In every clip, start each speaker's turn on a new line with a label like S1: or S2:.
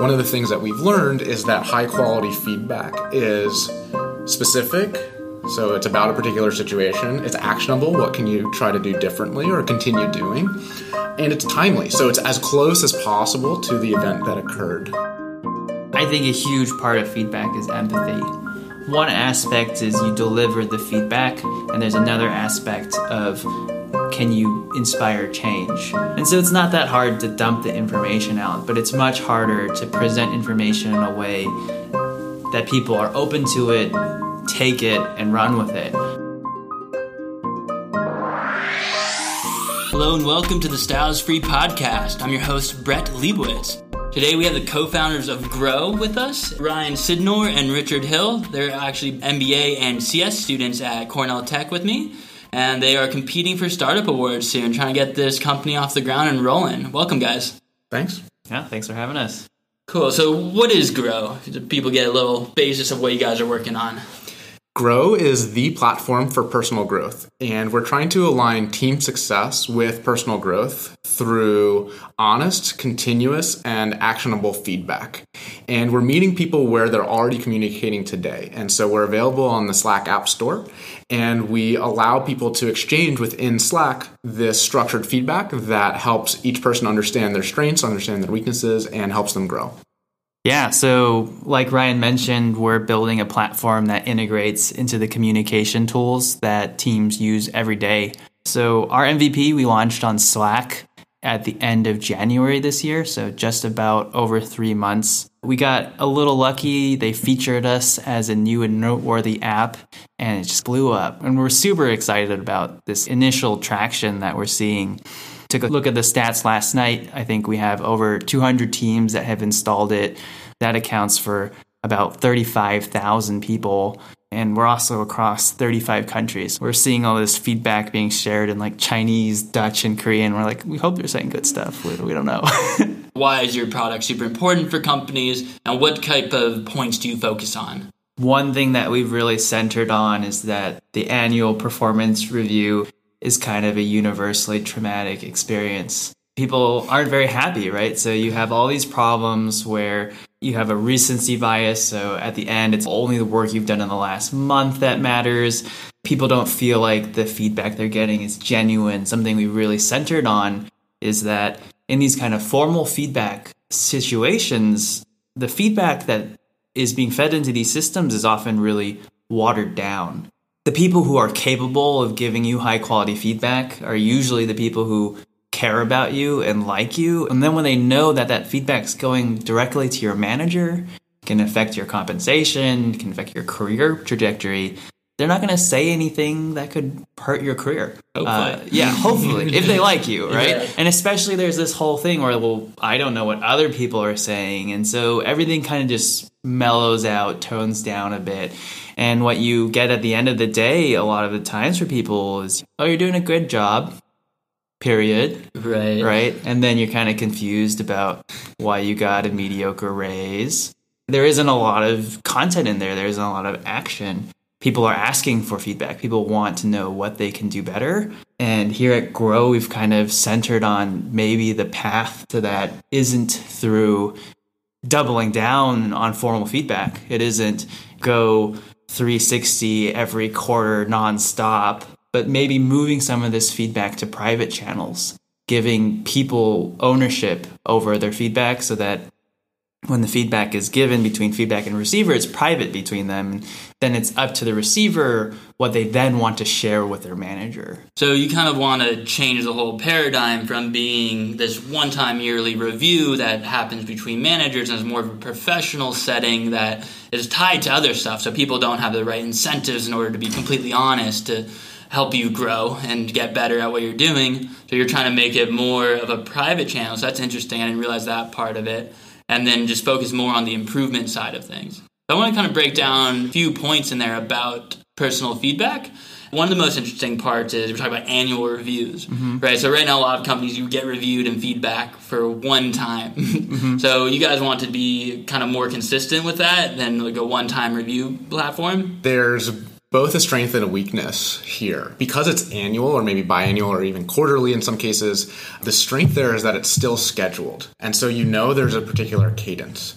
S1: One of the things that we've learned is that high quality feedback is specific. So it's about a particular situation. It's actionable. What can you try to do differently or continue doing? And it's timely. So it's as close as possible to the event that occurred.
S2: I think a huge part of feedback is empathy. One aspect is you deliver the feedback, and there's another aspect of can you inspire change? And so it's not that hard to dump the information out, but it's much harder to present information in a way that people are open to it, take it, and run with it.
S3: Hello and welcome to the Styles Free Podcast. I'm your host, Brett Liebowitz. Today we have the co-founders of Grow with us, Ryan Sydnor and Richard Hill. They're actually MBA and CS students at Cornell Tech with me and they are competing for startup awards soon, trying to get this company off the ground and rolling. Welcome, guys.
S1: Thanks.
S2: Yeah, thanks for having us.
S3: Cool. So, what is Grow? People get a little basis of what you guys are working on.
S1: Grow is the platform for personal growth, and we're trying to align team success with personal growth through honest, continuous, and actionable feedback. And we're meeting people where they're already communicating today. And so we're available on the Slack App Store, and we allow people to exchange within Slack this structured feedback that helps each person understand their strengths, understand their weaknesses, and helps them grow.
S2: Yeah, so like Ryan mentioned, we're building a platform that integrates into the communication tools that teams use every day. So our MVP we launched on Slack at the end of January this year, so just about over three months. We got a little lucky. They featured us as a new and noteworthy app, and it just blew up. And we're super excited about this initial traction that we're seeing took a look at the stats last night. I think we have over 200 teams that have installed it. That accounts for about 35,000 people. And we're also across 35 countries. We're seeing all this feedback being shared in like Chinese, Dutch, and Korean. We're like, we hope they're saying good stuff. We, we don't know.
S3: Why is your product super important for companies? And what type of points do you focus on?
S2: One thing that we've really centered on is that the annual performance review is kind of a universally traumatic experience. People aren't very happy, right? So you have all these problems where you have a recency bias. So at the end, it's only the work you've done in the last month that matters. People don't feel like the feedback they're getting is genuine. Something we really centered on is that in these kind of formal feedback situations, the feedback that is being fed into these systems is often really watered down the people who are capable of giving you high quality feedback are usually the people who care about you and like you. And then when they know that that feedback's going directly to your manager, can affect your compensation, can affect your career trajectory, they're not going to say anything that could hurt your career.
S3: Uh,
S2: yeah, hopefully, if they like you, right? Yeah. And especially there's this whole thing where, well, I don't know what other people are saying. And so everything kind of just mellows out, tones down a bit. And what you get at the end of the day, a lot of the times for people is, oh, you're doing a good job, period.
S3: Right.
S2: Right. And then you're kind of confused about why you got a mediocre raise. There isn't a lot of content in there, there isn't a lot of action people are asking for feedback. People want to know what they can do better. And here at Grow, we've kind of centered on maybe the path to that isn't through doubling down on formal feedback. It isn't go 360 every quarter nonstop, but maybe moving some of this feedback to private channels, giving people ownership over their feedback so that when the feedback is given between feedback and receiver, it's private between them. Then it's up to the receiver what they then want to share with their manager.
S3: So you kind of want to change the whole paradigm from being this one time yearly review that happens between managers and is more of a professional setting that is tied to other stuff. So people don't have the right incentives in order to be completely honest to help you grow and get better at what you're doing. So you're trying to make it more of a private channel. So that's interesting. I didn't realize that part of it and then just focus more on the improvement side of things. I want to kind of break down a few points in there about personal feedback. One of the most interesting parts is we're talking about annual reviews, mm-hmm. right? So right now, a lot of companies you get reviewed and feedback for one time. Mm-hmm. so you guys want to be kind of more consistent with that than like a one-time review platform.
S1: There's both a strength and a weakness here. Because it's annual or maybe biannual or even quarterly in some cases, the strength there is that it's still scheduled. And so you know there's a particular cadence.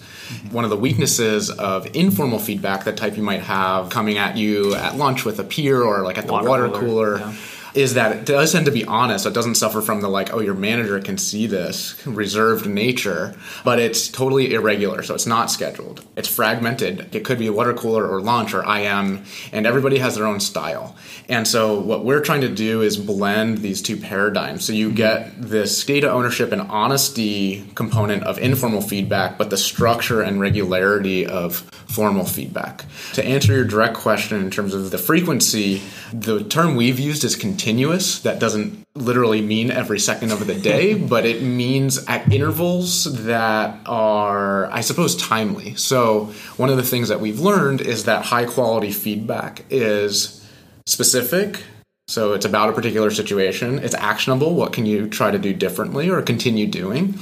S1: One of the weaknesses of informal feedback, that type you might have coming at you at lunch with a peer or like at the water, water cooler. cooler yeah is that it does tend to be honest. It doesn't suffer from the like, oh, your manager can see this reserved nature, but it's totally irregular. So it's not scheduled. It's fragmented. It could be a water cooler or lunch or IM, and everybody has their own style. And so what we're trying to do is blend these two paradigms. So you mm-hmm. get this data ownership and honesty component of informal feedback, but the structure and regularity of formal feedback. To answer your direct question in terms of the frequency, the term we've used is continuous. That doesn't literally mean every second of the day, but it means at intervals that are, I suppose, timely. So, one of the things that we've learned is that high quality feedback is specific. So, it's about a particular situation, it's actionable. What can you try to do differently or continue doing?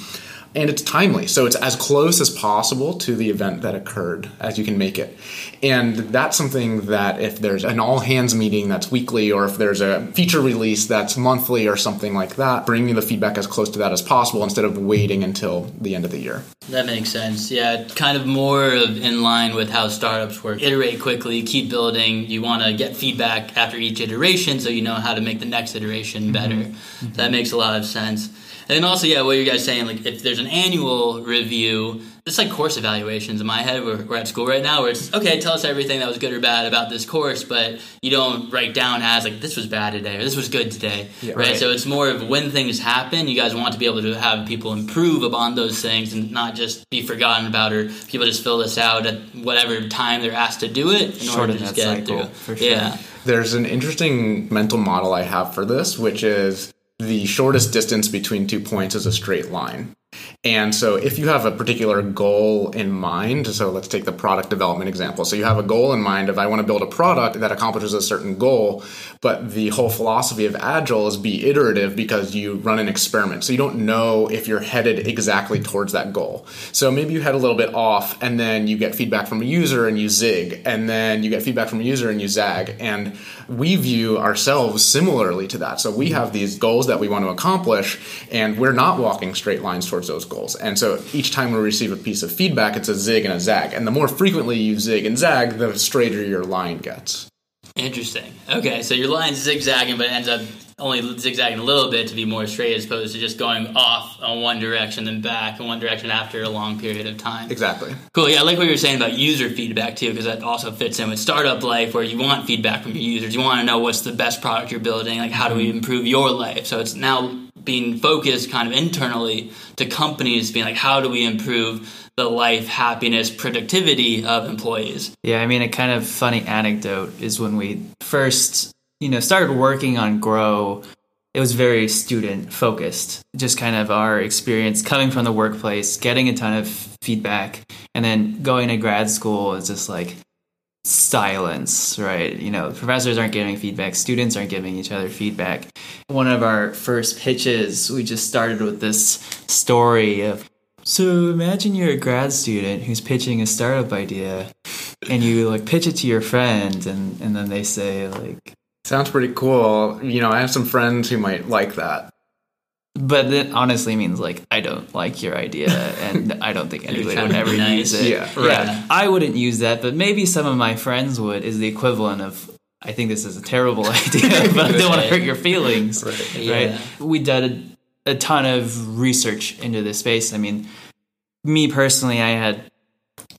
S1: And it's timely. So it's as close as possible to the event that occurred as you can make it. And that's something that if there's an all hands meeting that's weekly, or if there's a feature release that's monthly or something like that, bringing the feedback as close to that as possible instead of waiting until the end of the year.
S3: That makes sense. Yeah, kind of more of in line with how startups work. Iterate quickly, keep building. You want to get feedback after each iteration so you know how to make the next iteration better. Mm-hmm. That makes a lot of sense. And also, yeah, what you guys saying, like if there's an annual review, it's like course evaluations in my head. We're, we're at school right now where it's okay, tell us everything that was good or bad about this course, but you don't write down as like this was bad today or this was good today, yeah, right? right? So it's more of when things happen, you guys want to be able to have people improve upon those things and not just be forgotten about or people just fill this out at whatever time they're asked to do it in
S2: Short
S3: order to just get cycle,
S2: through. Sure.
S3: Yeah.
S1: There's an interesting mental model I have for this, which is the shortest distance between two points is a straight line. And so, if you have a particular goal in mind, so let's take the product development example. So, you have a goal in mind of I want to build a product that accomplishes a certain goal, but the whole philosophy of Agile is be iterative because you run an experiment. So, you don't know if you're headed exactly towards that goal. So, maybe you head a little bit off, and then you get feedback from a user and you zig, and then you get feedback from a user and you zag. And we view ourselves similarly to that. So, we have these goals that we want to accomplish, and we're not walking straight lines towards those goals. And so each time we receive a piece of feedback, it's a zig and a zag. And the more frequently you zig and zag, the straighter your line gets.
S3: Interesting. Okay, so your line's zigzagging, but it ends up only zigzagging a little bit to be more straight as opposed to just going off on one direction then back in one direction after a long period of time.
S1: Exactly.
S3: Cool. Yeah, I like what you were saying about user feedback too, because that also fits in with startup life where you want feedback from your users. You want to know what's the best product you're building, like how do we improve your life. So it's now being focused kind of internally to companies being like how do we improve the life happiness productivity of employees?
S2: Yeah i mean a kind of funny anecdote is when we first you know started working on grow it was very student focused. Just kind of our experience coming from the workplace getting a ton of feedback and then going to grad school is just like silence, right? You know, professors aren't giving feedback, students aren't giving each other feedback. One of our first pitches, we just started with this story of so imagine you're a grad student who's pitching a startup idea and you like pitch it to your friend and, and then they say like
S1: Sounds pretty cool. You know, I have some friends who might like that
S2: but that honestly means like I don't like your idea, and I don't think anybody would ever nice. use it.
S1: Yeah, right. yeah,
S2: I wouldn't use that, but maybe some of my friends would. Is the equivalent of I think this is a terrible idea, but I don't want to hurt your feelings. Right. Yeah. right? We did a, a ton of research into this space. I mean, me personally, I had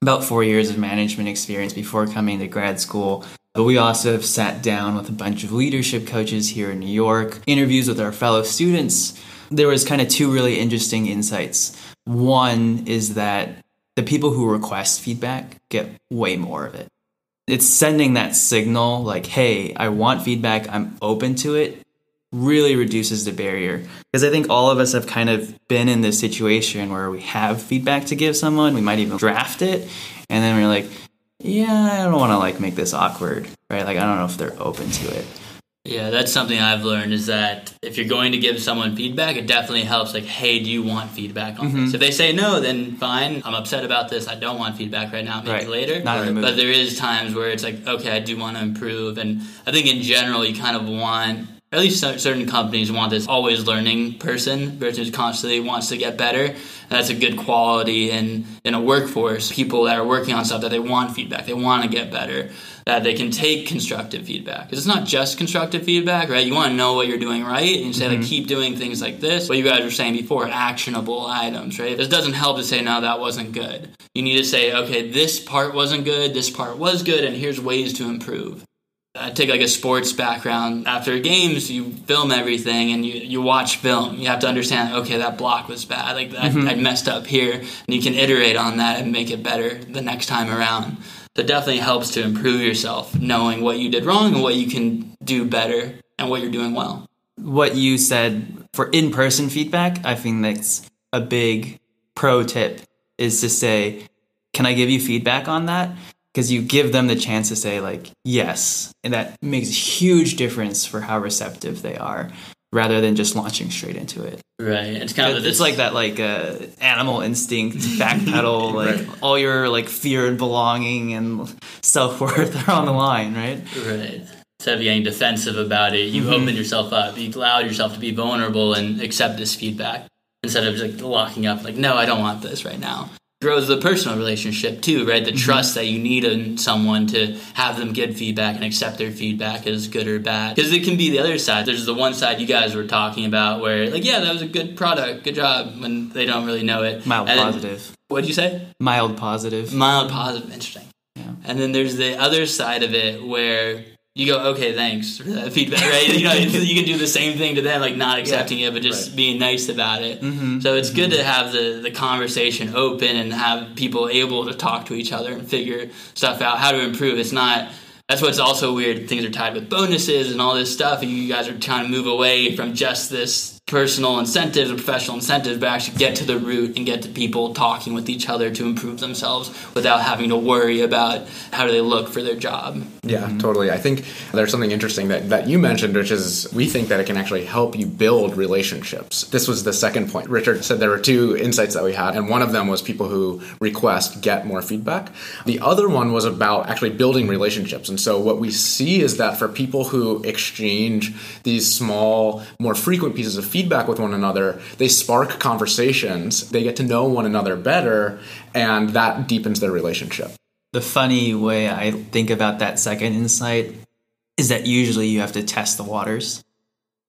S2: about four years of management experience before coming to grad school. But we also have sat down with a bunch of leadership coaches here in New York, interviews with our fellow students there was kind of two really interesting insights. One is that the people who request feedback get way more of it. It's sending that signal like, hey, I want feedback, I'm open to it, really reduces the barrier. Because I think all of us have kind of been in this situation where we have feedback to give someone, we might even draft it, and then we're like, yeah, I don't want to like make this awkward, right? Like, I don't know if they're open to it.
S3: Yeah, that's something I've learned is that if you're going to give someone feedback, it definitely helps. Like, hey, do you want feedback on
S2: Mm-hmm.
S3: this? If they say no, then fine. I'm upset about this. I don't want feedback right now. Maybe
S2: Right.
S3: later.
S2: Not
S3: but there is times where it's like, okay, I do want to improve, and I think in general, you kind of want. At least certain companies want this always learning person versus constantly wants to get better. And that's a good quality in in a workforce. People that are working on stuff that they want feedback, they want to get better, that they can take constructive feedback. Because it's not just constructive feedback, right? You want to know what you're doing right, and you say like mm-hmm. keep doing things like this. What you guys were saying before, actionable items, right? This doesn't help to say no, that wasn't good. You need to say, okay, this part wasn't good, this part was good, and here's ways to improve. I take like a sports background. After games, you film everything and you, you watch film. You have to understand, okay, that block was bad. Like I, mm-hmm. I messed up here, and you can iterate on that and make it better the next time around. So it definitely helps to improve yourself, knowing what you did wrong and what you can do better and what you're doing well.
S2: what you said for in-person feedback i think that's a big pro tip is to say can i give you feedback on that because you give them the chance to say like yes and that makes a huge difference for how receptive they are rather than just launching straight into it
S3: Right. It's kind of
S2: it's like that like uh, animal instinct backpedal like all your like fear and belonging and self-worth are on the line right
S3: Right. Instead of getting defensive about it, you open yourself up. You allow yourself to be vulnerable and accept this feedback instead of just like locking up. Like, no, I don't want this right now. Grows the personal relationship too, right? The mm-hmm. trust that you need in someone to have them give feedback and accept their feedback as good or bad. Because it can be the other side. There's the one side you guys were talking about where, like, yeah, that was a good product, good job, when they don't really know it.
S2: mild
S3: And
S2: positive
S3: What'd you say?
S2: mild positive
S3: mild positive interesting and then there's the other side of it where you go okay thanks for that feedback right? You know you can do the same thing to them like not accepting it but just being nice about it. Mm-hmm. So it's good to mm-hmm. have the, the conversation open and have people able to talk to each other and figure stuff out how to improve. It's not that's what's also weird things are tied with bonuses and all this stuff and you guys are trying to move away from just this personal incentives or professional incentives, but actually get to the root and get to people talking with each other to improve themselves without having to worry about how do they look for their job.
S1: Yeah, mm-hmm. totally. I think there's something interesting that, that you mentioned, which is we think that it can actually help you build relationships. This was the second point. Richard said there were two insights that we had, and one of them was people who request get more feedback. The other one was about actually building relationships. And so what we see is that for people who exchange these small, more frequent pieces of feedback with one another, they spark conversations, they get to know one another better, and that deepens their relationship.
S2: the funny way I think about that second insight is that usually you have to test the waters,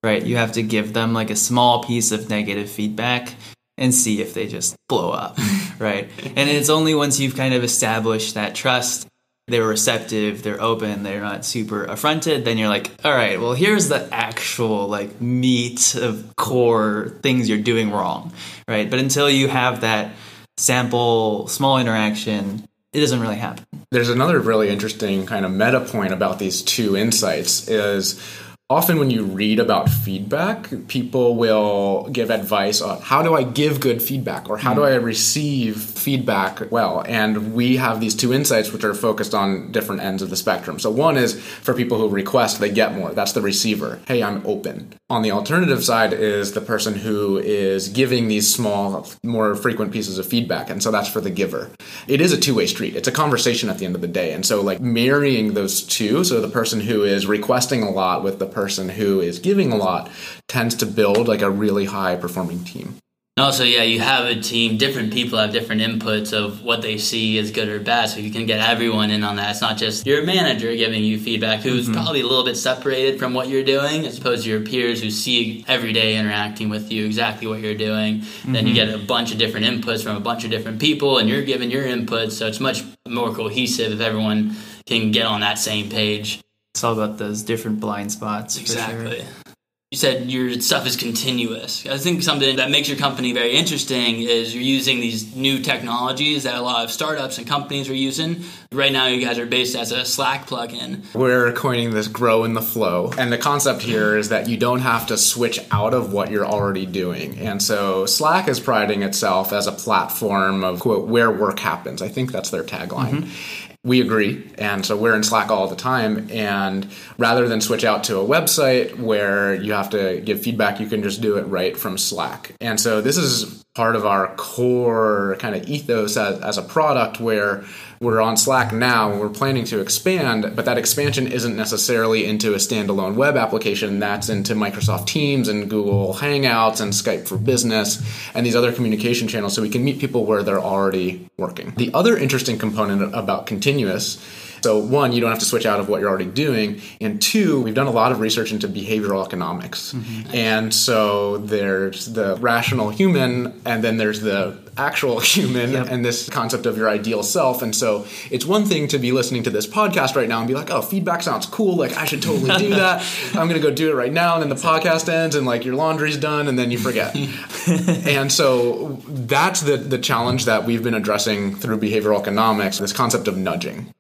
S2: right? You have to give them like a small piece of negative feedback and see if they just blow up, right? And it's only once you've kind of established that trust, they're receptive, they're open, they're not super affronted, then you're like, all right, well, here's the actual like meat of core things you're doing wrong, right? But until you have that sample, small interaction, it doesn't really happen.
S1: There's another really interesting kind of meta point about these two insights is often when you read about feedback, people will give advice on how do I give good feedback or how do mm. I receive feedback well. And we have these two insights which are focused on different ends of the spectrum. So one is for people who request, they get more. That's the receiver. Hey, I'm open. On the alternative side is the person who is giving these small, more frequent pieces of feedback. And so that's for the giver. It is a two way street. It's a conversation at the end of the day. And so, like, marrying those two, so the person who is requesting a lot with the person who is giving a lot tends to build like a really high performing team.
S3: And also, yeah, you have a team, different people have different inputs of what they see as good or bad, so you can get everyone in on that. It's not just your manager giving you feedback, who's mm-hmm. probably a little bit separated from what you're doing, as opposed to your peers who see every day interacting with you exactly what you're doing. Then you mm-hmm. get a bunch of different inputs from a bunch of different people, and you're giving your inputs, so it's much more cohesive if everyone can get on that same page.
S2: It's all about those different blind spots. for sure.
S3: You said your stuff is continuous. I think something that makes your company very interesting is you're using these new technologies that a lot of startups and companies are using. Right now, you guys are based as a Slack plugin.
S1: We're coining this grow in the flow. And the concept here is that you don't have to switch out of what you're already doing. And so Slack is priding itself as a platform of, quote, where work happens. I think that's their tagline. Mm-hmm. We agree. And so we're in Slack all the time. And rather than switch out to a website where you have to give feedback, you can just do it right from Slack. And so this is part of our core kind of ethos as, as a product where we're on Slack now and we're planning to expand, but that expansion isn't necessarily into a standalone web application. That's into Microsoft Teams and Google Hangouts and Skype for Business and these other communication channels so we can meet people where they're already working. The other interesting component about continuous so, one, you don't have to switch out of what you're already doing. And two, we've done a lot of research into behavioral economics. Mm-hmm. And so there's the rational human, and then there's the actual human yep. and this concept of your ideal self. And so it's one thing to be listening to this podcast right now and be like, oh, feedback sounds cool. Like, I should totally do that. I'm going to go do it right now. And then the podcast ends and like your laundry's done and then you forget. and so that's the, the challenge that we've been addressing through behavioral economics this concept of nudging.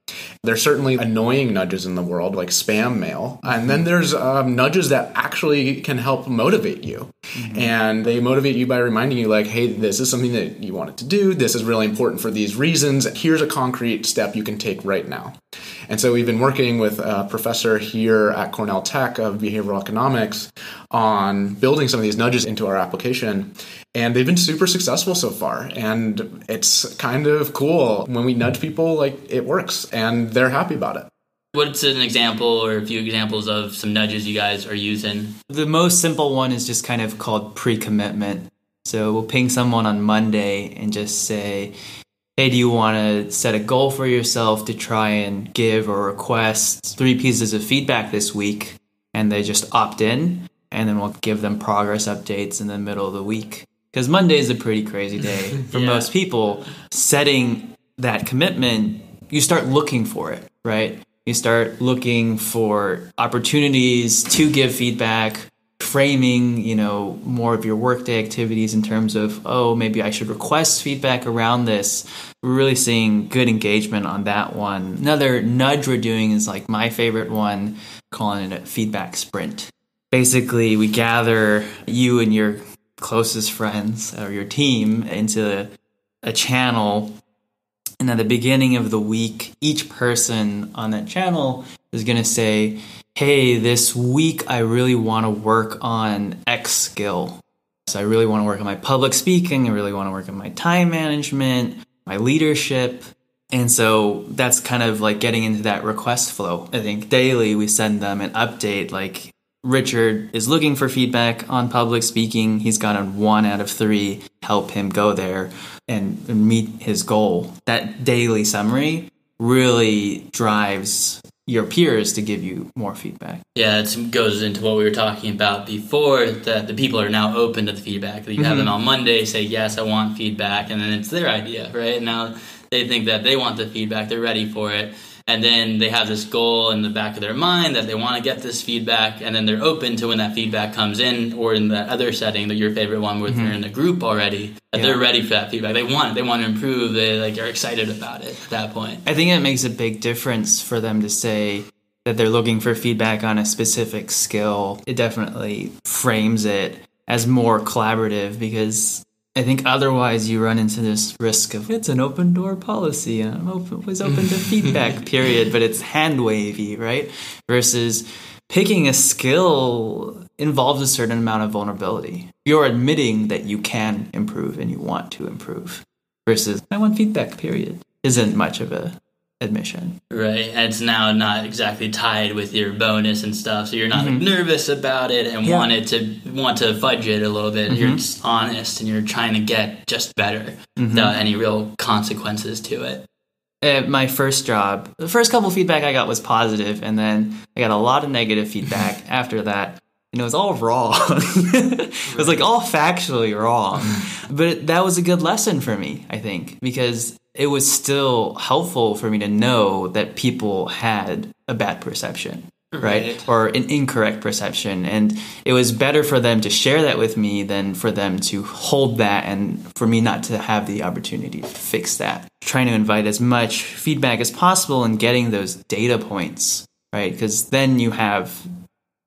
S1: There's certainly annoying nudges in the world, like spam mail. And then there's um, nudges that actually can help motivate you. Mm-hmm. And they motivate you by reminding you, like, hey, this is something that you wanted to do. This is really important for these reasons. Here's a concrete step you can take right now. And so we've been working with a professor here at Cornell Tech of behavioral economics on building some of these nudges into our application. And they've been super successful so far. And it's kind of cool when we nudge people, like it works and they're happy about it.
S3: What's an example or a few examples of some nudges you guys are using?
S2: The most simple one is just kind of called pre commitment. So we'll ping someone on Monday and just say, hey, do you want to set a goal for yourself to try and give or request three pieces of feedback this week? And they just opt in, and then we'll give them progress updates in the middle of the week. Because Monday is a pretty crazy day for yeah. most people. Setting that commitment, you start looking for it, right? You start looking for opportunities to give feedback, framing, you know, more of your workday activities in terms of, oh, maybe I should request feedback around this. We're really seeing good engagement on that one. Another nudge we're doing is like my favorite one, calling it a feedback sprint. Basically, we gather you and your closest friends or your team into a channel and at the beginning of the week, each person on that channel is going to say, hey, this week I really want to work on X skill. So I really want to work on my public speaking. I really want to work on my time management, my leadership. And so that's kind of like getting into that request flow. I think daily we send them an update like Richard is looking for feedback on public speaking. He's gotten one out of three. Help him go there and, meet his goal. That daily summary really drives your peers to give you more feedback.
S3: Yeah, it goes into what we were talking about before that the people are now open to the feedback. You mm-hmm. have them mm-hmm. on Monday say, Yes, I want feedback, and then it's their idea, right? Now they think that they want the feedback, they're ready for it and then they have this goal in the back of their mind that they want to get this feedback and then they're open to when that feedback comes in or in that other setting that your favorite one where mm-hmm. they're in the group already that yeah. they're ready for that feedback they want it they want to improve they like are excited about it at that point
S2: i think it makes a big difference for them to say that they're looking for feedback on a specific skill it definitely frames it as more collaborative because I think otherwise you run into this risk of it's an open door policy and I'm open, was open to feedback, period, but it's hand wavy, right? Versus picking a skill involves a certain amount of vulnerability. You're admitting that you can improve and you want to improve versus I want feedback, period, isn't much of a admission.
S3: Right. And it's now not exactly tied with your bonus and stuff. So you're not mm-hmm. nervous about it and yeah. want it to want to fudge it a little bit. Mm-hmm. You're just honest and you're trying to get just better mm-hmm. without any real consequences to it.
S2: At my first job, the first couple feedback I got was positive, and then I got a lot of negative feedback after that. And it was all wrong. it was like all factually wrong. But that was a good lesson for me, I think, because it was still helpful for me to know that people had a bad perception right? right? Or an incorrect perception. And it was better for them to share that with me than for them to hold that and for me not to have the opportunity to fix that. Trying to invite as much feedback as possible and getting those data points, right? Because then you have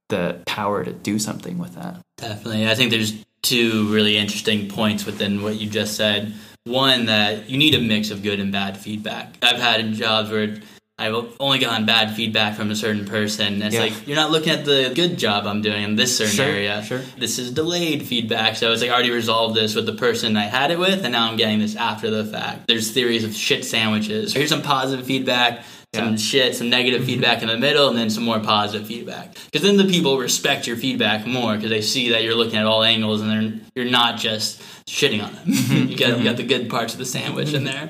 S2: the power to do something with that.
S3: Definitely. I think there's two really interesting points within what you just said one that you need a mix of good and bad feedback. I've had in jobs where I've only gotten bad feedback from a certain person. It's
S2: Yeah.
S3: like you're not looking at the good job I'm doing in this certain
S2: Sure,
S3: area.
S2: sure.
S3: This is delayed feedback, so it's like I already resolved this with the person I had it with, and now I'm getting this after the fact. There's theories of shit sandwiches. Here's some positive feedback. Some
S2: Yeah. Mm-hmm.
S3: shit, some negative feedback in the middle, and then some more positive feedback. Because then the people respect your feedback more because they see that you're looking at all angles and they're, you're not just shitting on them.
S2: Mm-hmm.
S3: you got you got the good parts of the sandwich in there.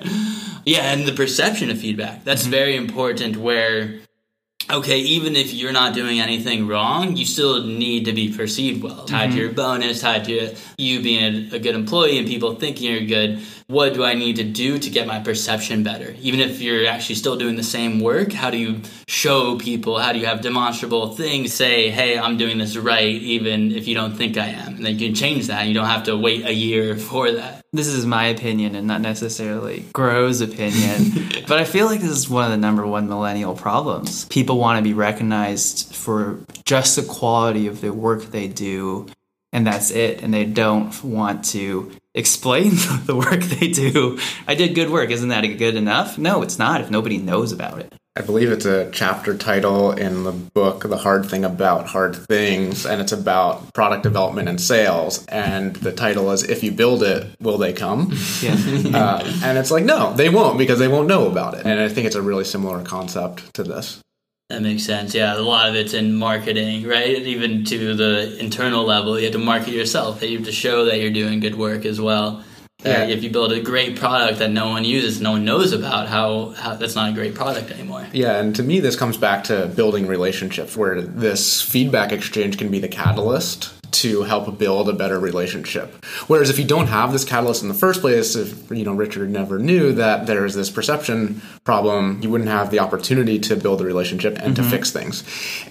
S3: Yeah, and the perception of feedback. That's
S2: Mm-hmm.
S3: very important where okay, even if you're not doing anything wrong, you still need to be perceived well. Tied
S2: Mm-hmm.
S3: to your bonus, tied to you being a, a good employee and people thinking you're good. What do I need to do to get my perception better? Even if you're actually still doing the same work, how do you show people? How do you have demonstrable things? Say, hey, I'm doing this right, even if you don't think I am. And then you can change that. You don't have to wait a year for that.
S2: This is my opinion and not necessarily Grow's opinion, but I feel like this is one of the number one millennial problems. People want to be recognized for just the quality of the work they do, and that's it. And they don't want to explain the work they do. I did good work. Isn't that good enough? No, it's not if nobody knows about it.
S1: I believe it's a chapter title in the book, The Hard Thing About Hard Things, and it's about product development and sales. And the title is If You Build It, Will They Come?
S2: Yeah.
S1: uh, and it's like, no, they won't because they won't know about it. And I think it's a really similar concept to this.
S3: That makes sense. Yeah, a lot of it's in marketing, right? Even to the internal level, you have to market yourself. You have to show that you're doing good work as well. That
S1: Yeah.
S3: If you build a great product that no one uses, no one knows about, how, how that's not a great product anymore.
S1: Yeah, and to me, this comes back to building relationships where this feedback exchange can be the catalyst to help build a better relationship. Whereas if you don't have this catalyst in the first place, if you know Richard never knew that there's this perception problem, you wouldn't have the opportunity to build a relationship and to mm-hmm. fix things.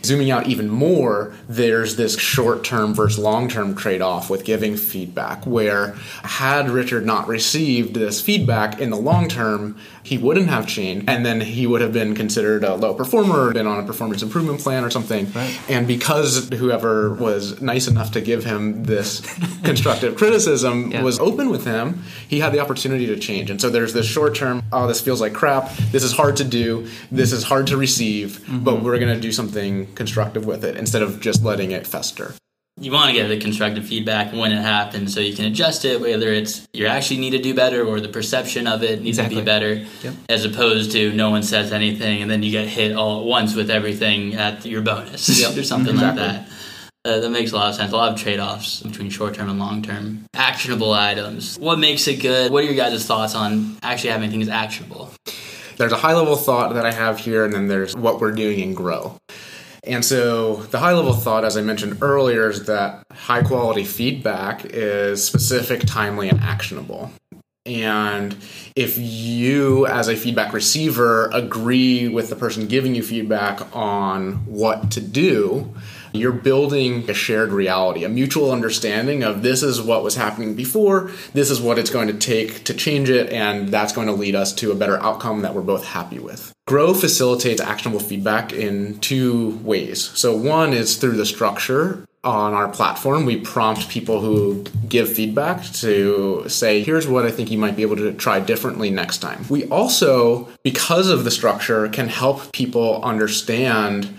S1: Zooming out even more, there's this short-term versus long-term trade-off with giving feedback where had Richard not received this feedback in the long term, he wouldn't have changed and then he would have been considered a low performer been on a performance improvement plan or something. And because whoever was nice enough to give him this constructive criticism
S2: Yeah.
S1: was open with him, he had the opportunity to change. And so there's this short term, oh, this feels like crap. This is hard to do. This is hard to receive, mm-hmm. but we're going to do something constructive with it instead of just letting it fester.
S3: You want to get the constructive feedback when it happens so you can adjust it, whether it's you actually need to do better or the perception of it needs to be better,
S2: Yep.
S3: as opposed to no one says anything and then you get hit all at once with everything at your bonus
S1: Yep.
S3: or something
S1: Exactly.
S3: like that. Uh, that makes a lot of sense. A lot of trade offs between short term and long term. Actionable items. What makes it good? What are your guys' thoughts on actually having things actionable?
S1: there's a high level thought that I have here, and then there's what we're doing in Grow. And so the high level thought, as I mentioned earlier, is that high quality feedback is specific, timely, and actionable. And if you, as a feedback receiver, agree with the person giving you feedback on what to do, you're building a shared reality, a mutual understanding of this is what was happening before, this is what it's going to take to change it, and that's going to lead us to a better outcome that we're both happy with. Grow facilitates actionable feedback in two ways. So, one is through the structure on our platform, we prompt people who give feedback to say, here's what I think you might be able to try differently next time. We also, because of the structure, can help people understand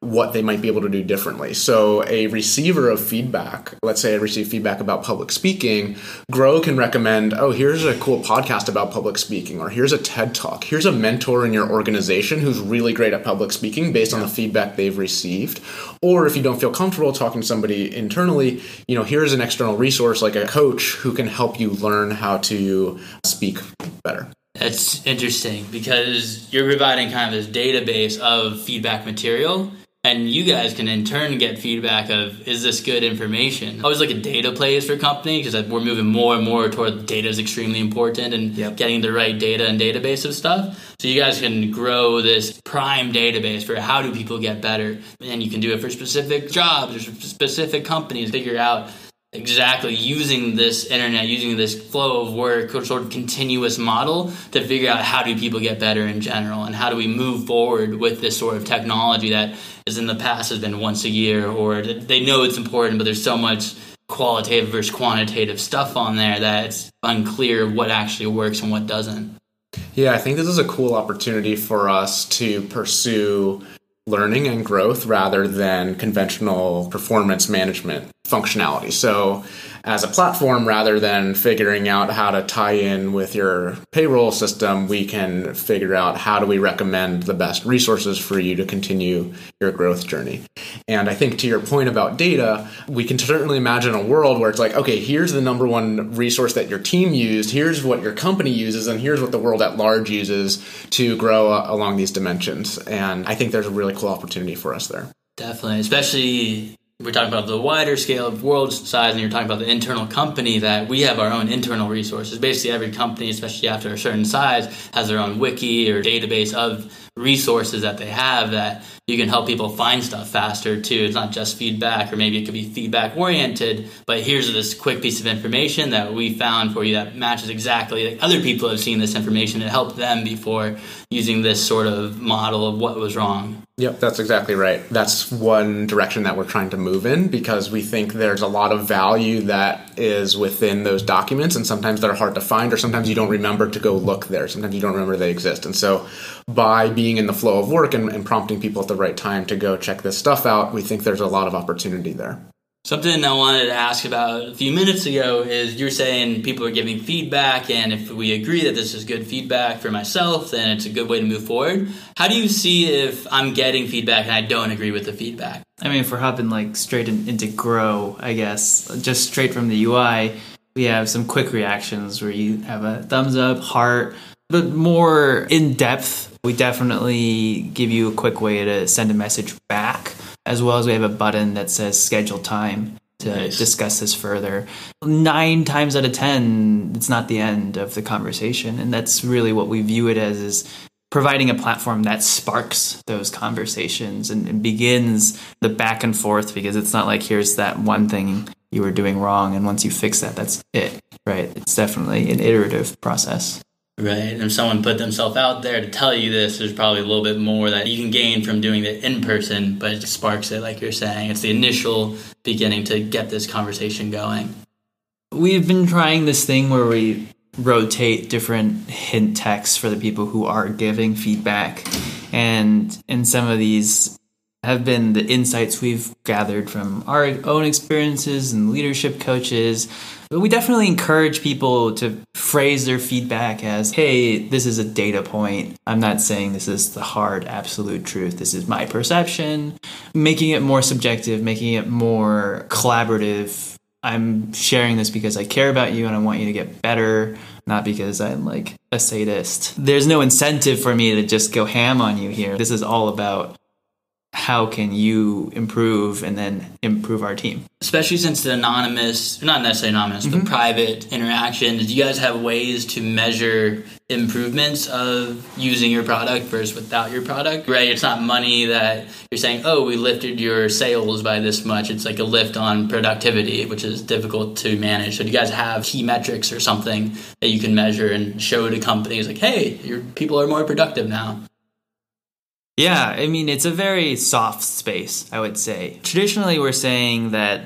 S1: what they might be able to do differently. So, a receiver of feedback, let's say I receive feedback about public speaking, Grow can recommend, oh, here's a cool podcast about public speaking, or here's a TED talk, here's a mentor in your organization who's really great at public speaking based on the feedback they've received. Or if you don't feel comfortable talking to somebody internally, you know, here's an external resource like a coach who can help you learn how to speak better.
S3: That's interesting because you're providing kind of this database of feedback material, and you guys can in turn get feedback of is this good information. I always look at data plays for companies because we're moving more and more toward data is extremely important and
S2: Yep.
S3: getting the right data and database of stuff. So you guys can grow this prime database for how do people get better, and you can do it for specific jobs or specific companies. Figure out exactly using this internet, using this flow of work, or sort of continuous model to figure out how do people get better in general, and how do we move forward with this sort of technology that is in the past has been once a year, or they know it's important, but there's so much qualitative versus quantitative stuff on there that it's unclear what actually works and what doesn't.
S1: Yeah, I think this is a cool opportunity for us to pursue learning and growth rather than conventional performance management functionality. So, as a platform, rather than figuring out how to tie in with your payroll system, we can figure out how do we recommend the best resources for you to continue your growth journey. And I think to your point about data, we can certainly imagine a world where it's like, okay, here's the number one resource that your team used, here's what your company uses, and here's what the world at large uses to grow uh, along these dimensions. And I think there's a really cool opportunity for us there.
S3: Definitely, especially we're talking about the wider scale of world size and you're talking about the internal company that we have our own internal resources. Basically every company especially after a certain size has their own wiki or database of resources that they have that you can help people find stuff faster too. It's not just feedback, or maybe it could be feedback oriented, but here's this quick piece of information that we found for you that matches exactly like other people have seen this information and helped them before using this sort of model of what was wrong.
S1: Yep, that's exactly right. That's one direction that we're trying to move in because we think there's a lot of value that is within those documents, and sometimes they're hard to find, or sometimes you don't remember to go look there. Sometimes you don't remember they exist. And so, by being in the flow of work and, and prompting people at the right time to go check this stuff out, we think there's a lot of opportunity there.
S3: Something I wanted to ask about a few minutes ago is you're saying people are giving feedback, and if we agree that this is good feedback for myself, then it's a good way to move forward. How do you see if I'm getting feedback and I don't agree with the feedback?
S2: I mean, if we're hopping like straight in, into grow, I guess, just straight from the UI, we have some quick reactions where you have a thumbs up, heart, but more in depth. We definitely give you a quick way to send a message back as well as we have a button that says schedule time to nice. discuss this further. Nine times out of ten, it's not the end of the conversation, and that's really what we view it as: is providing a platform that sparks those conversations and, and begins the back and forth. Because it's not like here's that one thing you were doing wrong, and once you fix that, that's it. Right? It's definitely an iterative process.
S3: Right. And if someone put themselves out there to tell you this, there's probably a little bit more that you can gain from doing it in person, but it sparks it, like you're saying. It's the initial beginning to get this conversation going.
S2: We've been trying this thing where we rotate different hint texts for the people who are giving feedback. And in some of these have been the insights we've gathered from our own experiences and leadership coaches. But we definitely encourage people to phrase their feedback as, hey, this is a data point. I'm not saying this is the hard, absolute truth. This is my perception. Making it more subjective, making it more collaborative. I'm sharing this because I care about you and I want you to get better, not because I'm like a sadist. There's no incentive for me to just go ham on you here. This is all about how can you improve and then improve our team?
S3: Especially since the anonymous not necessarily anonymous mm-hmm. but private interactions do you guys have ways to measure improvements of using your product versus without your product? Right it's not money that you're saying oh we lifted your sales by this much. It's like a lift on productivity which is difficult to manage. So do you guys have key metrics or something that you can measure and show to companies like hey your people are more productive now
S2: yeah, I mean, it's a very soft space, I would say. Traditionally, we're saying that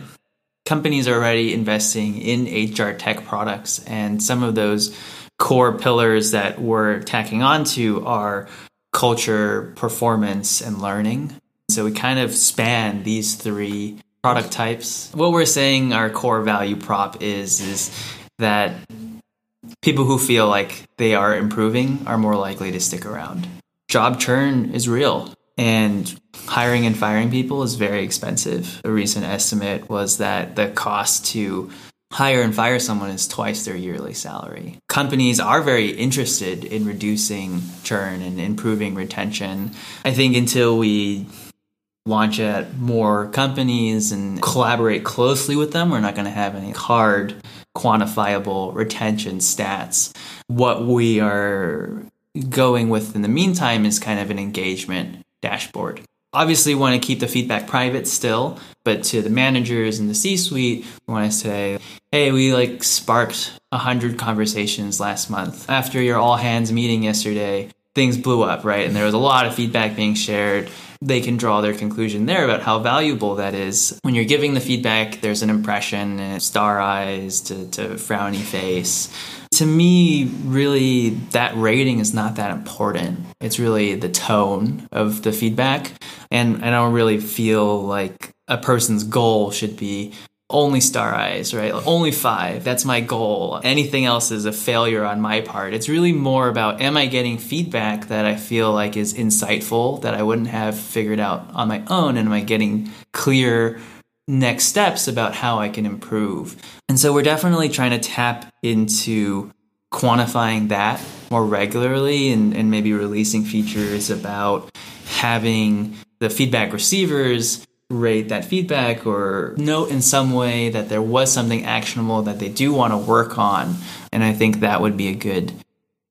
S2: companies are already investing in HR tech products, and some of those core pillars that we're tacking onto are culture, performance, and learning. So we kind of span these three product types. What we're saying our core value prop is is that people who feel like they are improving are more likely to stick around job churn is real and hiring and firing people is very expensive. A recent estimate was that the cost to hire and fire someone is twice their yearly salary. Companies are very interested in reducing churn and improving retention. I think until we launch at more companies and collaborate closely with them, we're not going to have any hard quantifiable retention stats. What we are going with in the meantime is kind of an engagement dashboard. Obviously, want to keep the feedback private still, but to the managers and the C-suite, we want to say, "Hey, we like sparked a hundred conversations last month after your all hands meeting yesterday. Things blew up, right? And there was a lot of feedback being shared." They can draw their conclusion there about how valuable that is. When you're giving the feedback, there's an impression, star eyes to, to frowny face to me, really, that rating is not that important. It's really the tone of the feedback. And I don't really feel like a person's goal should be only star eyes, right? Only five. That's my goal. Anything else is a failure on my part. It's really more about am I getting feedback that I feel like is insightful that I wouldn't have figured out on my own? And am I getting clear next steps about how I can improve? And so we're definitely trying to tap into quantifying that more regularly and, and maybe releasing features about having the feedback receivers rate that feedback or note in some way that there was something actionable that they do want to work on. And I think that would be a good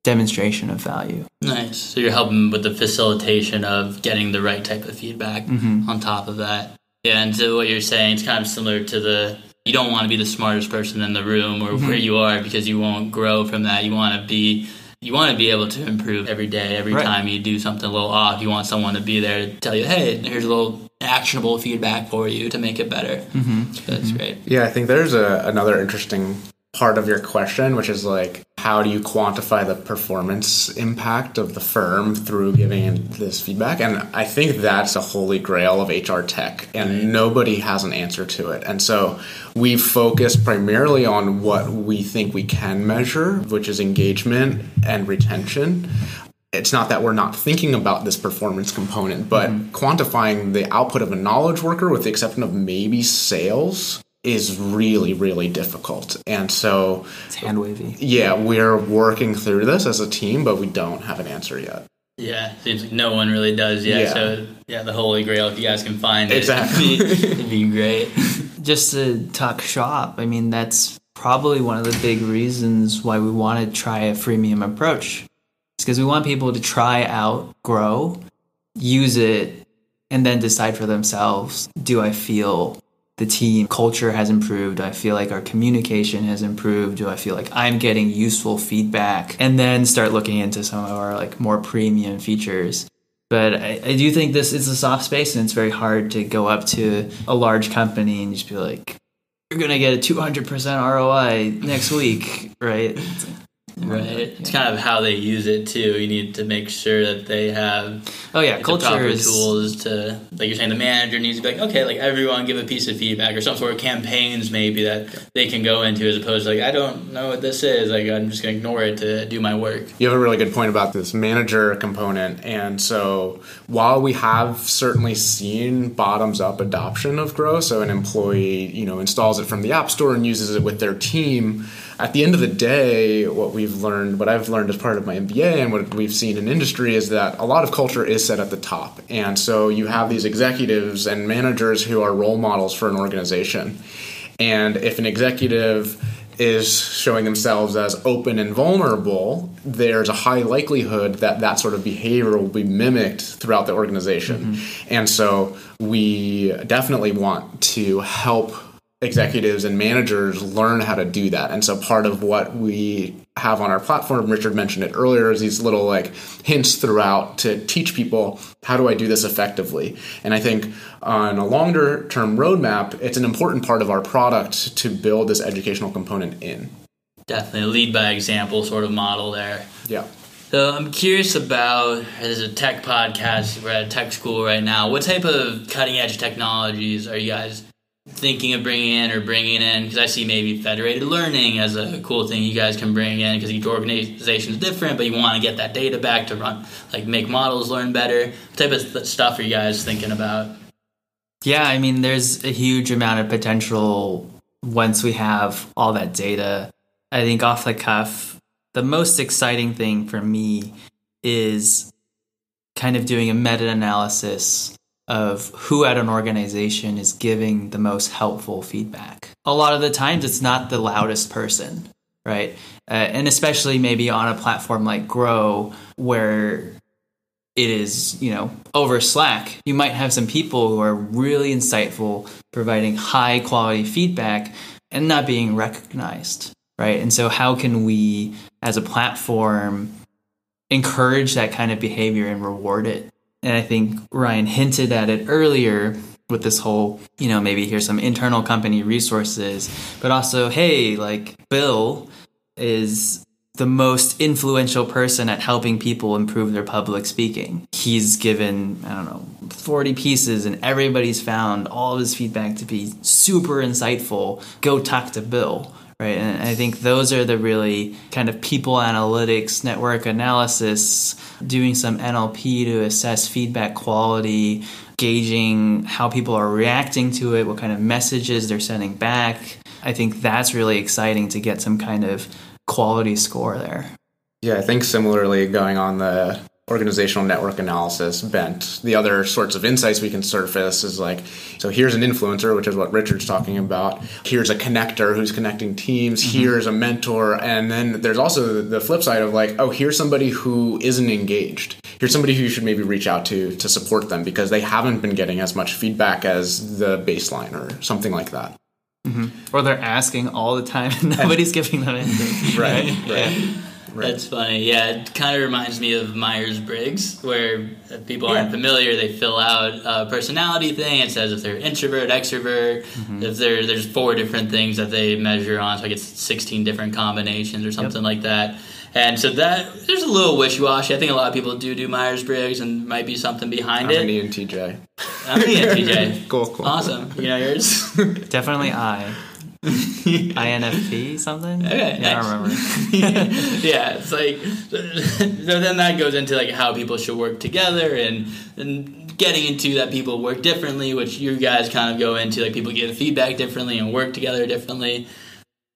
S2: demonstration of value.
S3: Nice. So you're helping with the facilitation of getting the right type of feedback mm-hmm. on top of that. Yeah, and so what you're saying it's kind of similar to the you don't want to be the smartest person in the room or mm-hmm. where you are because you won't grow from that. You want to be you want to be able to improve every day, every right. time you do something a little off. You want someone to be there to tell you, "Hey, here's a little actionable feedback for you to make it better." Mm-hmm. That's mm-hmm. great.
S1: Yeah, I think there's a, another interesting part of your question, which is like, how do you quantify the performance impact of the firm through giving this feedback? And I think that's a holy grail of HR tech, and nobody has an answer to it. And so we focus primarily on what we think we can measure, which is engagement and retention it's not that we're not thinking about this performance component, but mm-hmm. quantifying the output of a knowledge worker with the exception of maybe sales is really really difficult. And so
S2: it's hand wavy.
S1: Yeah we're working through this as a team but we don't have an answer yet.
S3: Yeah seems like no one really does yet. Yeah. so yeah the holy grail if you guys can find it.
S1: Exactly.
S3: It'd be great.
S2: Just to talk shop i mean that's probably one of the big reasons why we want to try a freemium approach. It's because we want people to try out grow use it and then decide for themselves do i feel the team culture has improved? I feel like our communication has improved? Do I feel like I'm getting useful feedback? And then start looking into some of our like more premium features. But I, I do think this is a soft space and it's very hard to go up to a large company and just be like, you're going to get a 200% ROI next week, right?
S3: Right. It's kind of how they use it too. You need to make sure that they have
S2: oh yeah
S3: like,
S2: culture
S3: the proper
S2: is...
S3: tools to like you're saying the manager needs to be like okay like everyone give a piece of feedback or some sort of campaigns maybe that they can go into as opposed to like I don't know what this is like I'm just gonna ignore it to do my work.
S1: You have a really good point about this manager component and so while we have certainly seen bottoms up adoption of Grow so an employee you know installs it from the app store and uses it with their team at the end of the day, what we've learned, what I've learned as part of my MBA and what we've seen in industry is that a lot of culture is set at the top. And so you have these executives and managers who are role models for an organization. And if an executive is showing themselves as open and vulnerable, there's a high likelihood that that sort of behavior will be mimicked throughout the organization. Mm-hmm. And so we definitely want to help executives and managers learn how to do that. And so part of what we have on our platform, Richard mentioned it earlier, is these little like hints throughout to teach people how do I do this effectively. And I think on a longer term roadmap, it's an important part of our product to build this educational component in.
S3: Definitely a lead by example sort of model there.
S1: Yeah.
S3: So I'm curious about as a tech podcast. We're at a tech school right now. What type of cutting edge technologies are you guys thinking of bringing in or bringing in because I see maybe federated learning as a cool thing you guys can bring in because each organization is different, but you want to get that data back to run like make models learn better. What type of stuff are you guys thinking about?
S2: Yeah, I mean, there's a huge amount of potential once we have all that data. I think off the cuff, the most exciting thing for me is kind of doing a meta analysis of who at an organization is giving the most helpful feedback. A lot of the times, it's not the loudest person, right? Uh, and especially maybe on a platform like Grow, where it is, you know, over Slack, you might have some people who are really insightful, providing high quality feedback and not being recognized, right? And so, how can we, as a platform, encourage that kind of behavior and reward it and I think Ryan hinted at it earlier with this whole, you know, maybe here's some internal company resources, but also, hey, like Bill is the most influential person at helping people improve their public speaking. He's given, I don't know, 40 pieces and everybody's found all of his feedback to be super insightful. Go talk to Bill. Right. And I think those are the really kind of people analytics, network analysis, doing some NLP to assess feedback quality, gauging how people are reacting to it, what kind of messages they're sending back. I think that's really exciting to get some kind of quality score there.
S1: Yeah, I think similarly going on the organizational network analysis bent. The other sorts of insights we can surface is like, so here's an influencer, which is what Richard's talking about. Here's a connector who's connecting teams. Mm-hmm. Here's a mentor. And then there's also the flip side of like, oh, here's somebody who isn't engaged. Here's somebody who you should maybe reach out to to support them because they haven't been getting as much feedback as the baseline or something like that.
S2: Mm-hmm. Or they're asking all the time and nobody's giving them anything.
S1: right. right. Yeah.
S3: Right. That's funny. Yeah, it kind of reminds me of Myers Briggs, where if people aren't familiar, they fill out a personality thing. It says if they're introvert, extrovert. Mm-hmm. If they're there's four different things that they measure on, so I guess 16 different combinations or something yep. like that. And so that there's a little wishy washy. I think a lot of people do do Myers Briggs, and might be something behind
S1: I'm
S3: it.
S1: I'm an ENTJ.
S3: I'm an ENTJ.
S1: cool, cool.
S3: Awesome. You know yours?
S2: Definitely I. INFP something?
S3: Okay,
S2: yeah, I don't remember.
S3: yeah, it's like so then that goes into like how people should work together and and getting into that people work differently, which you guys kind of go into like people give feedback differently and work together differently.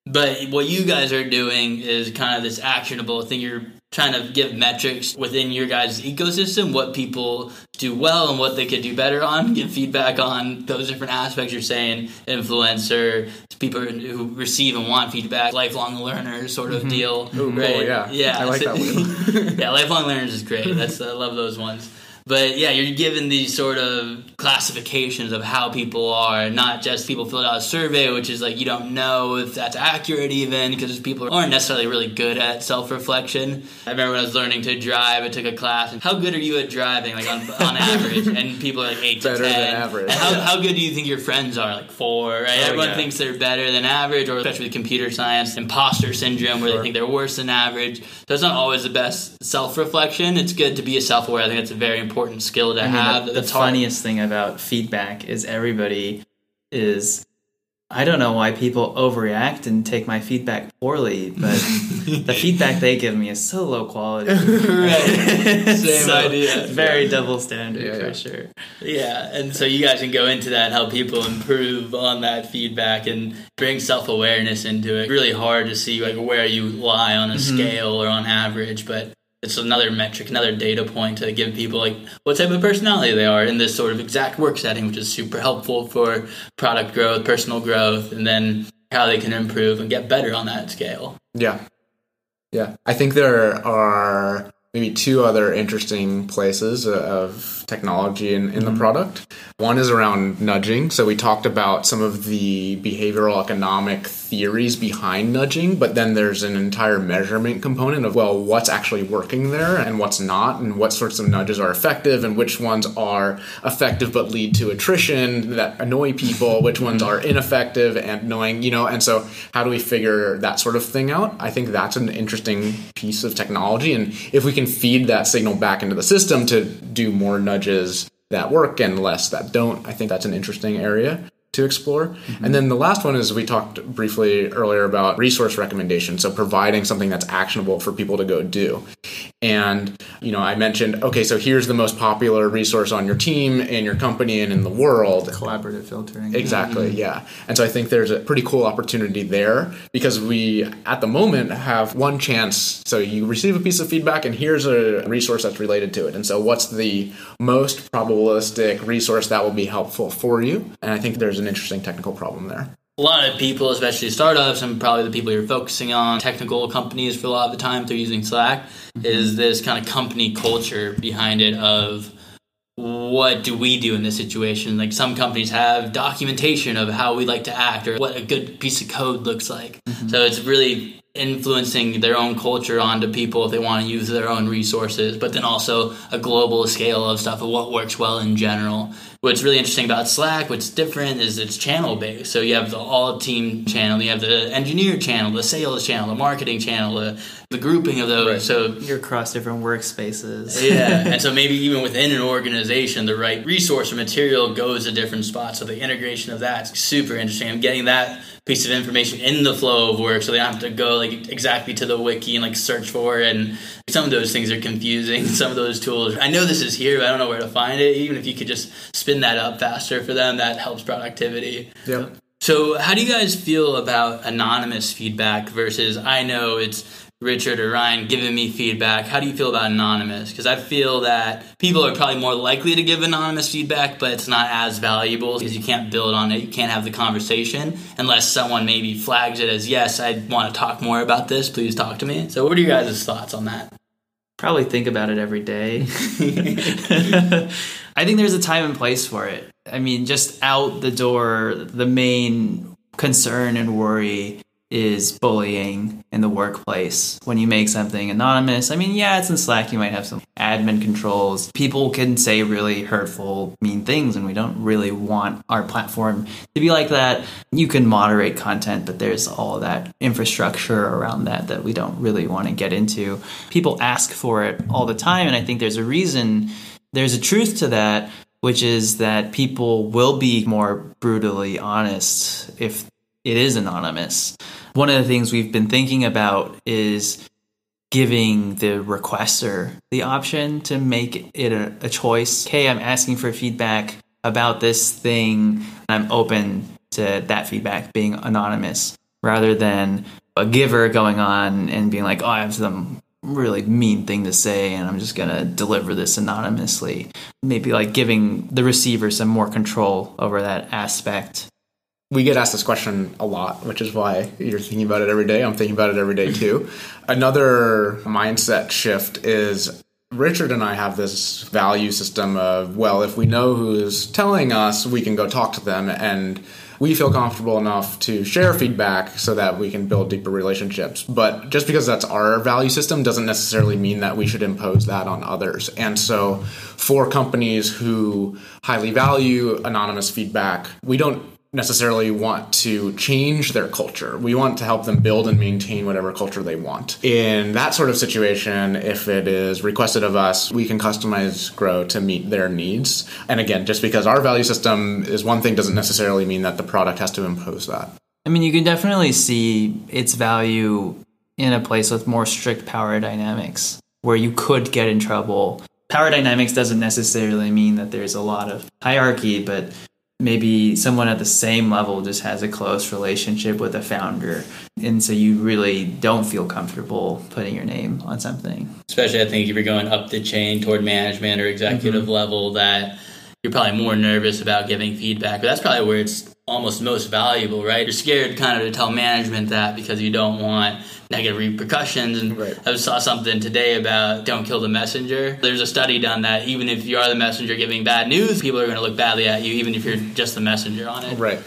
S3: But what you guys are doing is kind of this actionable thing. You're trying to give metrics within your guys' ecosystem, what people do well and what they could do better on, give feedback on those different aspects you're saying, influencer, people who receive and want feedback, lifelong learners sort of mm-hmm. deal.
S1: Ooh, right? Cool, yeah.
S3: Yeah.
S1: I like that
S3: one. yeah, lifelong learners is great. That's I love those ones. But yeah, you're given these sort of classifications of how people are, not just people filled out a survey, which is like you don't know if that's accurate even because people aren't necessarily really good at self reflection. I remember when I was learning to drive, I took a class, and how good are you at driving, like on, on average? And people are like eight
S1: better
S3: to ten.
S1: Than average.
S3: And how, how good do you think your friends are? Like four, right? Oh, Everyone
S1: yeah.
S3: thinks they're better than average, or especially with computer science, imposter syndrome, where sure. they think they're worse than average. So it's not always the best self reflection. It's good to be a self aware. I think that's a very important skill to
S2: mean,
S3: have.
S2: The, the funniest thing about feedback is everybody is. I don't know why people overreact and take my feedback poorly, but the feedback they give me is so low quality.
S3: Same so idea.
S2: Very yeah. double standard
S1: yeah,
S2: for
S1: yeah.
S2: sure.
S3: Yeah, and so you guys can go into that and help people improve on that feedback and bring self awareness into it. Really hard to see like where you lie on a mm-hmm. scale or on average, but it's another metric, another data point to give people like what type of personality they are in this sort of exact work setting, which is super helpful for product growth, personal growth, and then how they can improve and get better on that scale.
S1: Yeah. Yeah. I think there are maybe two other interesting places of technology in, in mm-hmm. the product. One is around nudging. So we talked about some of the behavioral economic theories behind nudging, but then there's an entire measurement component of, well, what's actually working there and what's not, and what sorts of nudges are effective and which ones are effective but lead to attrition that annoy people, which ones are ineffective and annoying, you know, and so how do we figure that sort of thing out? I think that's an interesting piece of technology. And if we can feed that signal back into the system to do more nudges that work and less that don't, I think that's an interesting area to explore. Mm-hmm. And then the last one is we talked briefly earlier about resource recommendation. So providing something that's actionable for people to go do. And, you know, I mentioned, okay, so here's the most popular resource on your team and your company and in the world.
S2: Collaborative filtering.
S1: Exactly, mm-hmm. yeah. And so I think there's a pretty cool opportunity there because we, at the moment, have one chance. So you receive a piece of feedback and here's a resource that's related to it. And so what's the most probabilistic resource that will be helpful for you? And I think there's an interesting technical problem there.
S3: A lot of people, especially startups, and probably the people you're focusing on, technical companies for a lot of the time, they're using Slack, mm-hmm. is this kind of company culture behind it of what do we do in this situation? Like some companies have documentation of how we like to act or what a good piece of code looks like. Mm-hmm. So it's really influencing their own culture onto people if they want to use their own resources, but then also a global scale of stuff of what works well in general. What's really interesting about Slack, what's different is it's channel based. So you have the all team channel, you have the engineer channel, the sales channel, the marketing channel, the, the grouping of those. Right. So
S2: you're across different workspaces.
S3: yeah. and so maybe even within an organization, the right resource or material goes to different spots. So the integration of that's super interesting. I'm getting that piece of information in the flow of work so they don't have to go like exactly to the wiki and like search for it and some of those things are confusing some of those tools i know this is here but i don't know where to find it even if you could just spin that up faster for them that helps productivity
S1: yep
S3: so how do you guys feel about anonymous feedback versus i know it's Richard or Ryan giving me feedback. How do you feel about anonymous? Because I feel that people are probably more likely to give anonymous feedback, but it's not as valuable because you can't build on it. You can't have the conversation unless someone maybe flags it as, yes, I want to talk more about this. Please talk to me. So, what are your guys' thoughts on that?
S2: Probably think about it every day. I think there's a time and place for it. I mean, just out the door, the main concern and worry is bullying in the workplace. When you make something anonymous, I mean, yeah, it's in Slack, you might have some admin controls. People can say really hurtful, mean things, and we don't really want our platform to be like that. You can moderate content, but there's all that infrastructure around that that we don't really want to get into. People ask for it all the time, and I think there's a reason, there's a truth to that which is that people will be more brutally honest if it is anonymous. One of the things we've been thinking about is giving the requester the option to make it a, a choice. Okay, I'm asking for feedback about this thing. I'm open to that feedback being anonymous rather than a giver going on and being like, oh, I have some really mean thing to say and I'm just going to deliver this anonymously. Maybe like giving the receiver some more control over that aspect
S1: we get asked this question a lot, which is why you're thinking about it every day. I'm thinking about it every day too. Another mindset shift is Richard and I have this value system of, well, if we know who's telling us, we can go talk to them and we feel comfortable enough to share feedback so that we can build deeper relationships. But just because that's our value system doesn't necessarily mean that we should impose that on others. And so for companies who highly value anonymous feedback, we don't necessarily want to change their culture. We want to help them build and maintain whatever culture they want. In that sort of situation, if it is requested of us, we can customize Grow to meet their needs. And again, just because our value system is one thing doesn't necessarily mean that the product has to impose that.
S2: I mean, you can definitely see its value in a place with more strict power dynamics where you could get in trouble. Power dynamics doesn't necessarily mean that there's a lot of hierarchy, but maybe someone at the same level just has a close relationship with a founder. And so you really don't feel comfortable putting your name on something.
S3: Especially i think if you're going up the chain toward management or executive mm-hmm. level that you're probably more nervous about giving feedback. But that's probably where it's almost most valuable right you're scared kind of to tell management that because you don't want negative repercussions. And right. I saw something today about don't kill the messenger. There's a study done that even if you are the messenger giving bad news, people are going to look badly at you, even if you're just the messenger on it.
S1: Right.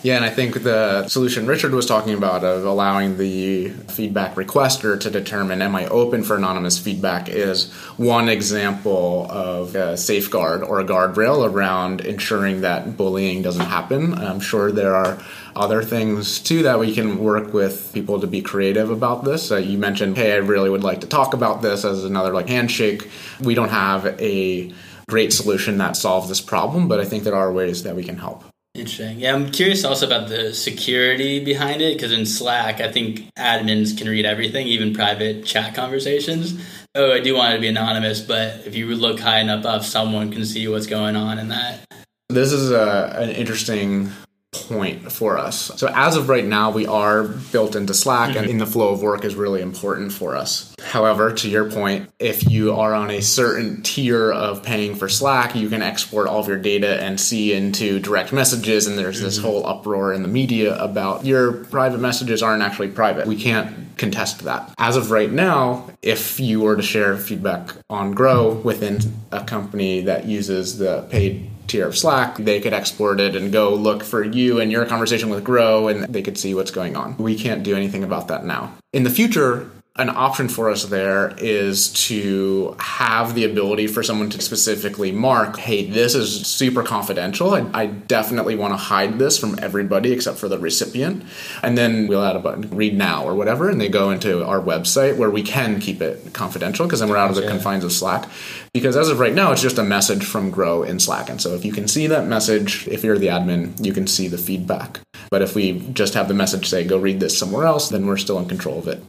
S1: Yeah, and I think the solution Richard was talking about of allowing the feedback requester to determine am I open for anonymous feedback is one example of a safeguard or a guardrail around ensuring that bullying doesn't happen. I'm sure there are other things too that we can work with people to be creative about this. Uh, you mentioned, hey, I really would like to talk about this as another like handshake. We don't have a great solution that solves this problem, but I think there are ways that we can help.
S3: Interesting. Yeah, I'm curious also about the security behind it because in Slack, I think admins can read everything, even private chat conversations. Oh, I do want it to be anonymous, but if you look high enough up, someone can see what's going on in that.
S1: This is a, an interesting point for us. So as of right now, we are built into Slack and mm-hmm. in the flow of work is really important for us. However, to your point, if you are on a certain tier of paying for Slack, you can export all of your data and see into direct messages and there's this mm-hmm. whole uproar in the media about your private messages aren't actually private. We can't contest that. As of right now, if you were to share feedback on Grow within a company that uses the paid tier of Slack, they could export it and go look for you and your conversation with Grow and they could see what's going on. We can't do anything about that now. In the future, an option for us there is to have the ability for someone to specifically mark, hey, this is super confidential. I, I definitely want to hide this from everybody except for the recipient. And then we'll add a button, read now or whatever, and they go into our website where we can keep it confidential because then we're out of the yeah. confines of Slack. Because as of right now, it's just a message from Grow in Slack. And so if you can see that message, if you're the admin, you can see the feedback. But if we just have the message say, go read this somewhere else, then we're still in control of it.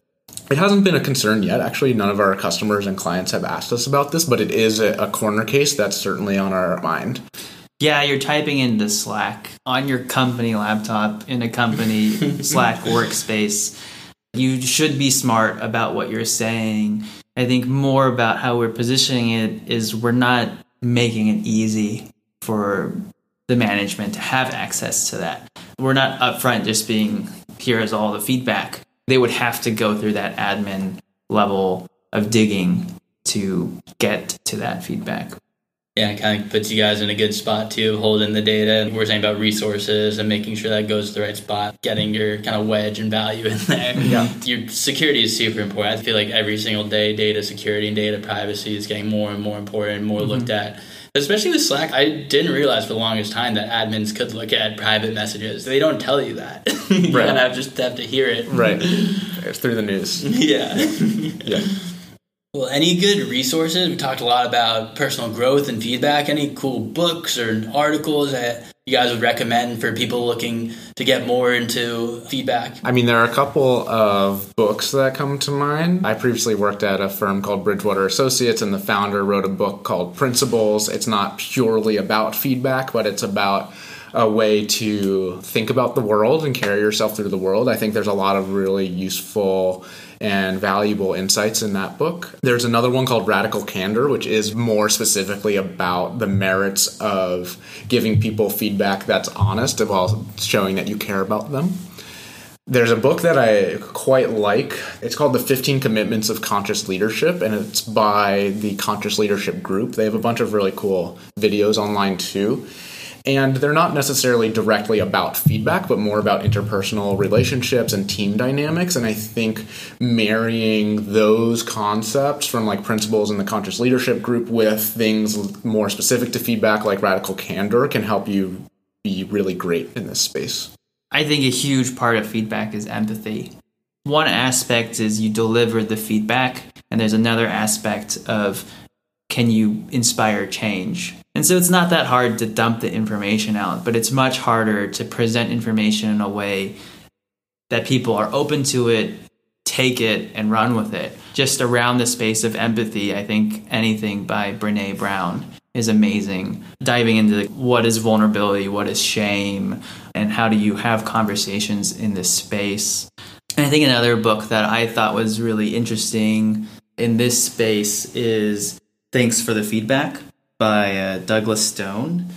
S1: It hasn't been a concern yet. Actually, none of our customers and clients have asked us about this, but it is a, a corner case that's certainly on our mind.
S2: Yeah, you're typing into Slack on your company laptop in a company Slack workspace. You should be smart about what you're saying. I think more about how we're positioning it is we're not making it easy for the management to have access to that. We're not upfront just being here is all the feedback they would have to go through that admin level of digging to get to that feedback.
S3: Yeah, it kind of puts you guys in a good spot too, holding the data. We're saying about resources and making sure that goes to the right spot, getting your kind of wedge and value in there. Yeah. Your security is super important. I feel like every single day, data security and data privacy is getting more and more important, more mm-hmm. looked at especially with Slack, I didn't realize for the longest time that admins could look at private messages. They don't tell you that. you right. kind of just have to hear it.
S1: Right. It's through the news.
S3: Yeah. yeah. Well, any good resources? We talked a lot about personal growth and feedback. Any cool books or articles that you guys would recommend for people looking to get more into feedback?
S1: I mean, there are a couple of books that come to mind. I previously worked at a firm called Bridgewater Associates, and the founder wrote a book called Principles. It's not purely about feedback, but it's about a way to think about the world and carry yourself through the world. I think there's a lot of really useful and valuable insights in that book. There's another one called Radical Candor, which is more specifically about the merits of giving people feedback that's honest while showing that you care about them. There's a book that I quite like. It's called The 15 Commitments of Conscious Leadership, and it's by the Conscious Leadership Group. They have a bunch of really cool videos online too and they're not necessarily directly about feedback but more about interpersonal relationships and team dynamics. And i think marrying those concepts from like principles in the conscious leadership group with things more specific to feedback like radical candor can help you be really great in this space.
S2: I think a huge part of feedback is empathy. One aspect is you deliver the feedback and there's another aspect of can you inspire change and so it's not that hard to dump the information out, but it's much harder to present information in a way that people are open to it, take it, and run with it. Just around the space of empathy, I think anything by Brene Brown is amazing. Diving into what is vulnerability, what is shame, and how do you have conversations in this space. And I think another book that I thought was really interesting in this space is Thanks for the Feedback by uh, Douglas Stone.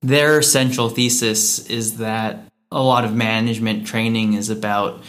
S2: Their central thesis is that a lot of management training is about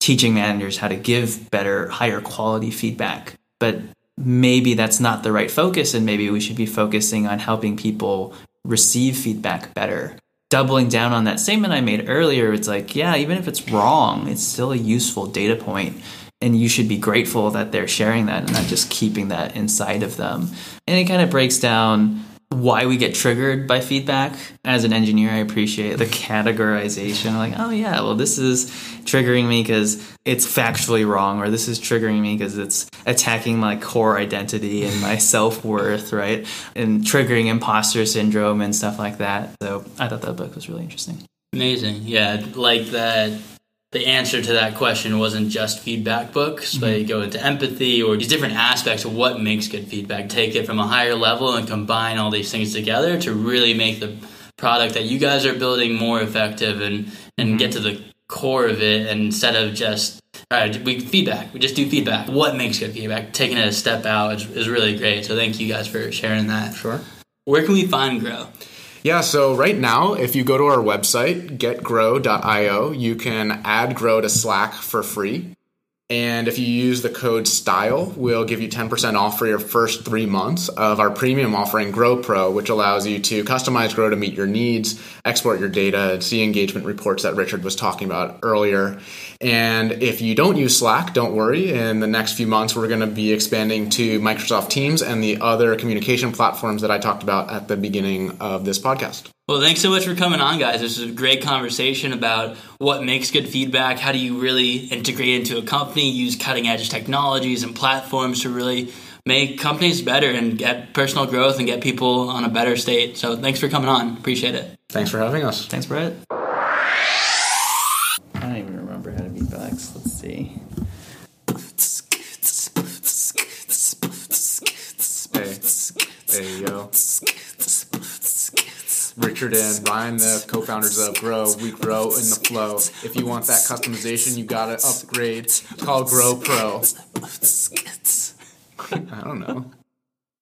S2: teaching managers how to give better, higher quality feedback. But maybe that's not the right focus, and maybe we should be focusing on helping people receive feedback better. Doubling down on that statement I made earlier, it's like, yeah, even if it's wrong, it's still a useful data point and you should be grateful that they're sharing that and not just keeping that inside of them. And it kind of breaks down why we get triggered by feedback. As an engineer, I appreciate the categorization. Like, oh yeah, well this is triggering me because it's factually wrong, or this is triggering me because it's attacking my core identity and my self worth, right? And triggering imposter syndrome and stuff like that. So I thought that book was really interesting.
S3: Amazing, yeah, like that the answer to that question wasn't just feedback books, mm-hmm. but you go into empathy or these different aspects of what makes good feedback. Take it from a higher level and combine all these things together to really make the product that you guys are building more effective and and mm-hmm. get to the core of it instead of just all right, we feedback. We just do feedback. What makes good feedback? Taking it a step out is, is really great. So thank you guys for sharing that.
S1: Sure.
S3: Where can we find Grow?
S1: Yeah, so right now, if you go to our website, getgrow.io, you can add Grow to Slack for free. And if you use the code STYLE, we'll give you 10% off for your first three months of our premium offering, Grow Pro, which allows you to customize Grow to meet your needs, export your data, and see engagement reports that Richard was talking about earlier. And if you don't use Slack, don't worry. In the next few months, we're going to be expanding to Microsoft Teams and the other communication platforms that I talked about at the beginning of this podcast.
S3: Well, thanks so much for coming on, guys. This is a great conversation about what makes good feedback. How do you really integrate into a company, use cutting edge technologies and platforms to really make companies better and get personal growth and get people on a better state. So, thanks for coming on. Appreciate it.
S1: Thanks for having us.
S2: Thanks, Brett. I don't even remember how to be beatbox. Let's see.
S1: Hey, hey, yo. Richard and Ryan, the co-founders of Grow, we grow in the flow. If you want that customization, you gotta upgrade. It's called Grow Pro. I don't know.